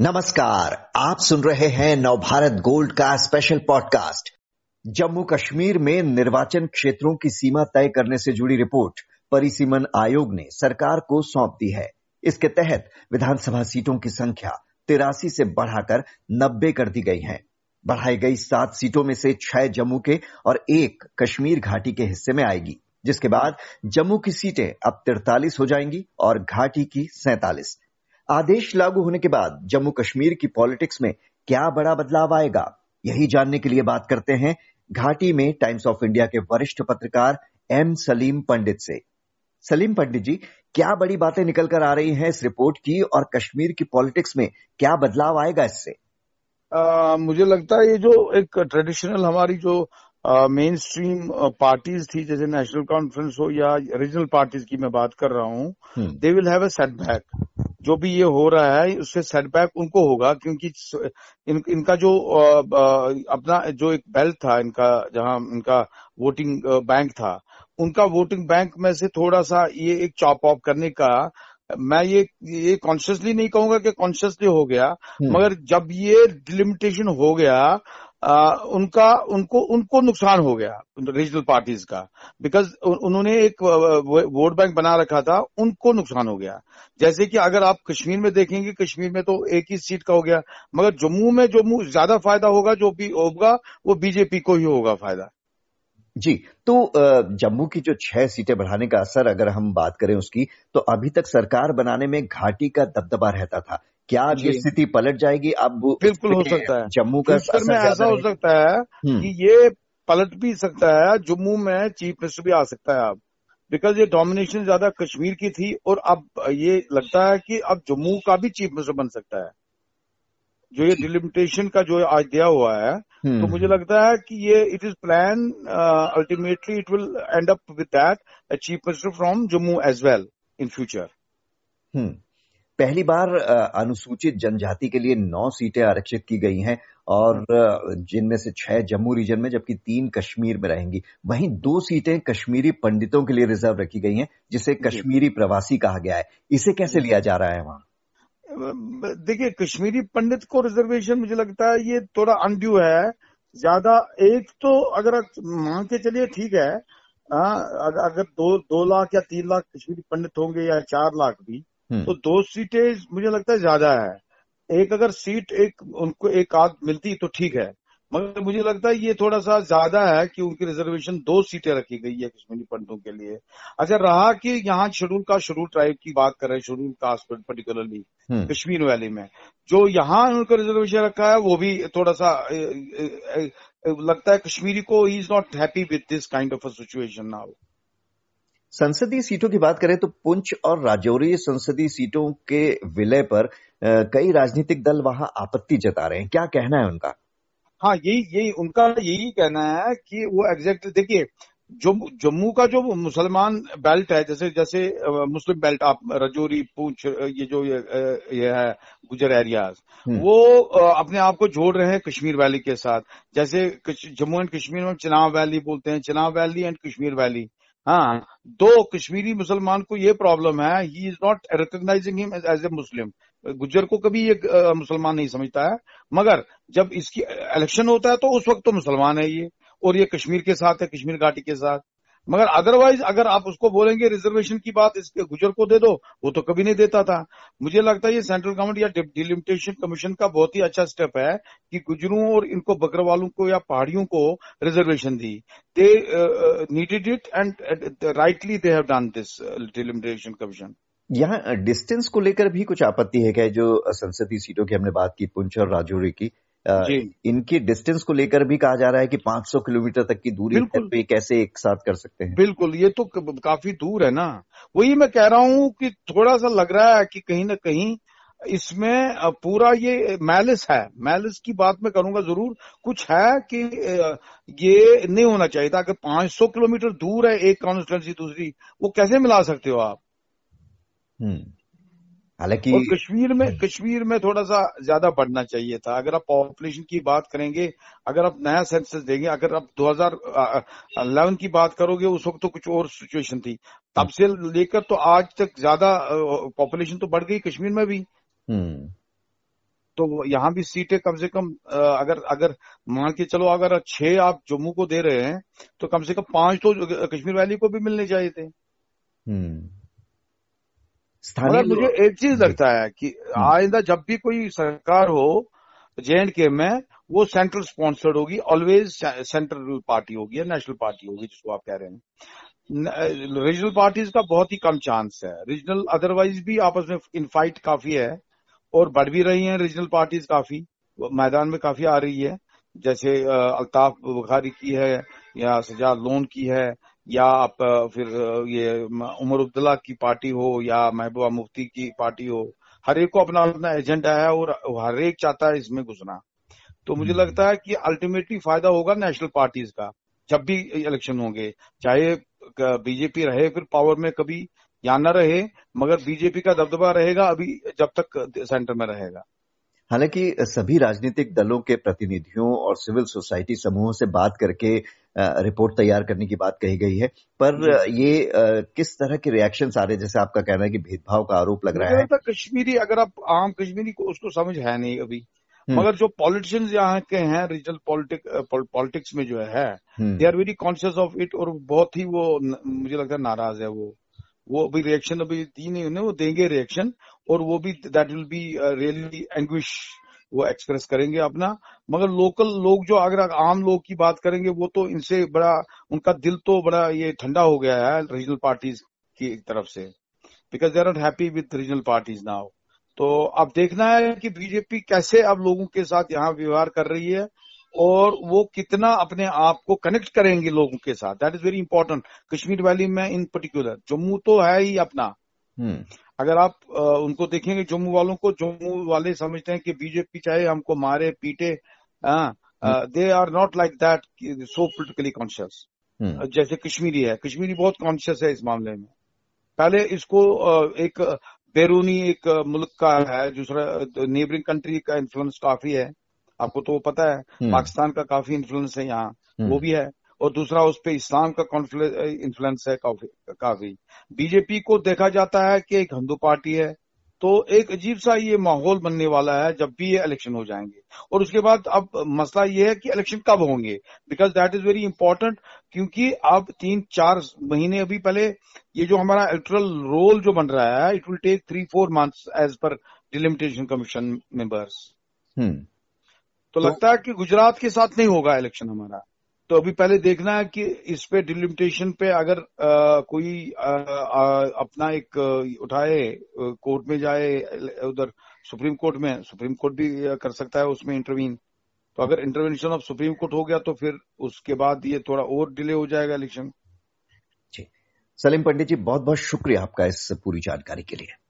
नमस्कार, आप सुन रहे हैं नवभारत गोल्ड का स्पेशल पॉडकास्ट जम्मू कश्मीर में निर्वाचन क्षेत्रों की सीमा तय करने से जुड़ी रिपोर्ट परिसीमन आयोग ने सरकार को सौंप दी है। इसके तहत विधानसभा सीटों की संख्या तिरासी से बढ़ाकर नब्बे कर दी गई है। बढ़ाई गई सात सीटों में से छह जम्मू के और एक कश्मीर घाटी के हिस्से में आएगी, जिसके बाद जम्मू की सीटें अब तिरतालीस हो जाएँगी और घाटी की सैतालीस। आदेश लागू होने के बाद जम्मू कश्मीर की पॉलिटिक्स में क्या बड़ा बदलाव आएगा? यही जानने के लिए बात करते हैं घाटी में टाइम्स ऑफ़ इंडिया के वरिष्ठ पत्रकार एम सलीम पंडित से। सलीम पंडित जी क्या बड़ी बातें निकल कर आ रही हैं इस रिपोर्ट की और कश्मीर की पॉलिटिक्स में क्या बदलाव आएगा इससे? आ, मुझे लगता है ये जो एक ट्रेडिशनल हमारी जो मेन स्ट्रीम पार्टीज़ थी जैसे नेशनल कॉन्फ्रेंस हो या रीजनल पार्टीज़ की मैं बात कर रहा हूँ they will have a setback जो भी ये हो रहा है उससे सेटबैक उनको होगा क्योंकि इन, इनका जो अपना जो एक बेल्ट था इनका जहाँ इनका वोटिंग बैंक था उनका वोटिंग बैंक में से थोड़ा सा ये एक चॉप ऑफ़ करने का मैं ये ये कॉन्शियसली नहीं कहूँगा कि कॉन्शियसली हो गया हम्म। मगर जब ये डिलिमिटेशन हो गया उनका, उनको उनको नुकसान हो गया रीजनल पार्टीज़ का। बिकॉज़ उन्होंने एक वोट बैंक बना रखा था, उनको नुकसान हो गया। जैसे कि अगर आप कश्मीर में देखेंगे, कश्मीर में तो एक ही सीट का हो गया, मगर जम्मू में जो ज़्यादा फ़ायदा होगा, जो भी होगा, वो बीजेपी को ही होगा फ़ायदा। जी तो जम्मू की जो छह सीटें बढ़ाने का असर अगर हम बात करें उसकी तो अभी तक सरकार बनाने में घाटी का दबदबा रहता था। क्या ये स्थिति पलट जाएगी? अब बिल्कुल हो सकता है। जम्मू का में ऐसा हो सकता है हम्म। कि ये पलट भी सकता है जम्मू में चीफ मिनिस्टर भी आ सकता है अब। बिकॉज़ ये डोमिनेशन ज़्यादा कश्मीर की थी और अब ये लगता है कि अब जम्मू का भी चीफ मिनिस्टर बन सकता है। जो ये डिलिमिटेशन का जो आज दिया हुआ है तो हम्म। मुझे लगता है कि ये it is plan ultimately it will end up with that chief minister from Jammu as well in future पहली बार अनुसूचित जनजाति के लिए नौ सीटें आरक्षित की गई हैं और जिनमें से छह जम्मू रीजन में जबकि तीन कश्मीर में रहेंगी। वहीं दो सीटें कश्मीरी पंडितों के लिए रिज़र्व रखी गई हैं जिसे कश्मीरी प्रवासी कहा गया है। इसे कैसे लिया जा रहा है वहाँ? देखिए कश्मीरी पंडित को रिजर्वेशन मुझे लगता है ये थोड़ा अनड्यू है। ज़्यादा एक तो अगर मान के चलिए ठीक है आ, अगर दो दो लाख या तीन लाख कश्मीरी पंडित होंगे या चार लाख भी। तो दो सीटें मुझे लगता है ज़्यादा है। एक अगर सीट एक उनको एक आध मिलती तो ठीक है मगर मुझे लगता है ये थोड़ा सा ज़्यादा है कि उनकी रिजर्वेशन दो सीटें रखी गई है कश्मीरी पंडितों के लिए। अच्छा रहा कि यहाँ शेड्यूल का शेड्यूल ट्राइब की बात करें schedule caste particularly Kashmir valley में जो यहाँ उनका रिजर्वेशन रखा है वो भी थोड़ा सा लगता है कश्मीरी को ही is not happy with this kind of a situation now संसदीय सीटों की बात करें तो पुंछ और राजौरी संसदीय सीटों के विलय पर कई राजनीतिक दल वहाँ आपत्ति जता रहे हैं। क्या कहना है उनका? हाँ यही यही उनका यही कहना है कि वो एग्जैक्ट देखिए जो जम्मू का जो मुसलमान बेल्ट है जैसे जैसे मुस्लिम बेल्ट आप रजौरी पूंछ ये जो ये, ये है गुजर एरियाज़ हम्म। वो अपने आप को जोड़ रहे हैं कश्मीर वैली के साथ। जैसे जम्मू एंड कश्मीर में चिनाब वैली बोलते हैं Chenab valley and Kashmir valley हाँ दो कश्मीरी मुसलमान को ये प्रॉब्लम है ही is not recognizing him as a Muslim Gujjar को कभी ये मुसलमान नहीं समझता है। मगर जब इसकी इलेक्शन होता है तो उस वक्त तो मुसलमान है ये, और ये कश्मीर के साथ है, कश्मीर घाटी के साथ। मगर अदरवाइज़ अगर आप उसको बोलेंगे रिजर्वेशन की बात, इसके गुजर को दे दो, वो तो कभी नहीं देता था। मुझे लगता है ये सेंट्रल गवर्नमेंट या डिलिमिटेशन कमीशन का बहुत ही अच्छा स्टेप है कि गुजरों और इनको बकरवालों को या पहाड़ियों को reservation the. They needed it and rightly they have done this delimitation commission यहाँ डिस्टेंस को लेकर भी कुछ आपत्ति है क्या? जो संसदीय सीटों की हमने बात की, पुंछ और राजौरी की। इनकी डिस्टेंस को लेकर भी कहा जा रहा है कि 500 किलोमीटर तक की दूरी पे कैसे एक साथ कर सकते हैं? बिल्कुल ये तो काफ़ी दूर है ना। वही मैं कह रहा हूँ कि थोड़ा सा लग रहा है कि कहीं ना कहीं इसमें पूरा ये मैलिस है। मैलिस की बात मैं करूँगा ज़रूर। कुछ है कि ये नहीं होना चाहिए था। अगर 500 किलोमीटर दूर है एक कॉन्स्टिट्यूंसी दूसरी वो कैसे मिला सकते हो आप? हम्म। हालाँकि कश्मीर में कश्मीर में थोड़ा सा ज़्यादा बढ़ना चाहिए था। अगर आप पॉपुलेशन की बात करेंगे अगर आप नया सेंसस देंगे अगर आप 2011 की बात करोगे उस वक्त तो कुछ और सिचुएशन थी। तब से लेकर तो आज तक ज़्यादा पॉपुलेशन तो बढ़ गई कश्मीर में भी। हम्म। तो यहाँ भी सीटें कम से कम अगर अगर मान के चलो अगर छह आप जम्मू को दे रहे हैं तो कम से कम पाँच तो कश्मीर वैली को भी मिलने चाहिए थे। हम्म। स्थानीय मुझे एक चीज़ लगता है कि हम्म। आइंदा जब भी कोई सरकार हो जे एंड के में वो सेंट्रल स्पॉन्सर्ड होगी ऑलवेज सेंट्रल पार्टी होगी या नेशनल पार्टी होगी जिसको आप कह रहे हैं। रीजनल पार्टीज़ का बहुत ही कम चांस है। रीजनल अदरवाइज़ भी आपस में इनफाइट काफ़ी है और बढ़ भी रही हैं रीजनल पार्टीज़ काफ़ी मैदान में काफ़ी आ रही है। जैसे अल्ताफ बुखारी की है या सजाद लोन की है या आप फिर ये उमर अब्दुल्ला की पार्टी हो या महबूबा मुफ्ती की पार्टी हो हर एक को अपना अपना एजेंडा है और हर एक चाहता है इसमें घुसना तो मुझे हम्म। लगता है कि अल्टीमेटली फ़ायदा होगा नेशनल पार्टीज़ का जब भी इलेक्शन होंगे चाहे बीजेपी रहे फिर पावर में कभी या न रहे मगर बीजेपी का दबदबा रहेगा अभी जब तक सेंटर में रहेगा हालाँकि सभी राजनीतिक दलों के प्रतिनिधियों और सिविल सोसाइटी समूहों से बात करके रिपोर्ट तैयार करने की बात कही गई है। पर ये किस तरह के रिएक्शन आ रहे हैं? जैसे आपका कहना है कि भेदभाव का आरोप लग रहा है। कश्मीरी अगर आप आम कश्मीरी को उसको समझ है नहीं अभी। हम्म। मगर जो पॉलिटिशियंस यहाँ के हैं रीजनल पॉलिटिक पॉलिटिक्स में जो है they are very conscious of it और बहुत ही वो मुझे लगता है नाराज़ है वो। वो अभी रिएक्शन अभी दी नहीं उन्हें वो देंगे रिएक्शन और वो भी that will be really anguish वो एक्सप्रेस करेंगे अपना। मगर लोकल लोग जो अगर आम लोग की बात करेंगे, वो तो इनसे बड़ा, उनका दिल तो बड़ा ये ठंडा हो गया है रीजनल पार्टीज़ की तरफ़ से। Because they are not happy with regional parties now तो अब देखना है कि बीजेपी कैसे अब लोगों के साथ यहाँ व्यवहार कर रही है। और वो कितना अपने आप को कनेक्ट करेंगे लोगों के साथ। That is very important Kashmir valley में इन पर्टिकुलर जम्मू तो है ही अपना। हम्म। अगर आप आ, उनको देखेंगे जम्मू वालों को जम्मू वाले समझते हैं कि बीजेपी चाहे हमको मारे पीटे they are not like that so politically conscious जैसे कश्मीरी है। कश्मीरी बहुत कॉन्शियस है इस मामले में। पहले इसको एक बैरूनी एक मुल्क का है दूसरा नेबरिंग कंट्री का इन्फ्लुएंस काफ़ी है। आपको तो वो पता है हम्म। पाकिस्तान का काफ़ी इन्फ्लुएंस है यहाँ। हम्म। वो भी है। और दूसरा उस पर इस्लाम का इन्फ्लुएंस है काफ़ी काफ़ी। बीजेपी को देखा जाता है कि एक हिंदू पार्टी है तो एक अजीब सा ये माहौल बनने वाला है जब भी ये इलेक्शन हो जाएँगे। और उसके बाद अब मसला ये है कि इलेक्शन कब होंगे? Because that is very important क्योंकि अब तीन चार महीने अभी पहले ये जो हमारा इलेक्ट्रल रोल जो बन रहा है it will take three four months as per delimitation commission members तो, तो लगता है कि गुजरात के साथ नहीं होगा इलेक्शन हमारा। तो अभी पहले देखना है कि इस पे डिलिमिटेशन पे अगर आ, कोई आ, आ, अपना एक उठाए कोर्ट में जाए उधर सुप्रीम कोर्ट में सुप्रीम कोर्ट भी कर सकता है उसमें इंटरवीन तो अगर इंटरवेंशन ऑफ़ सुप्रीम कोर्ट हो गया तो फिर उसके बाद ये थोड़ा और डिले हो जाएगा इलेक्शन जी। सलीम पंडित जी बहुत बहुत शुक्रिया आपका इस पूरी जानकारी के लिए।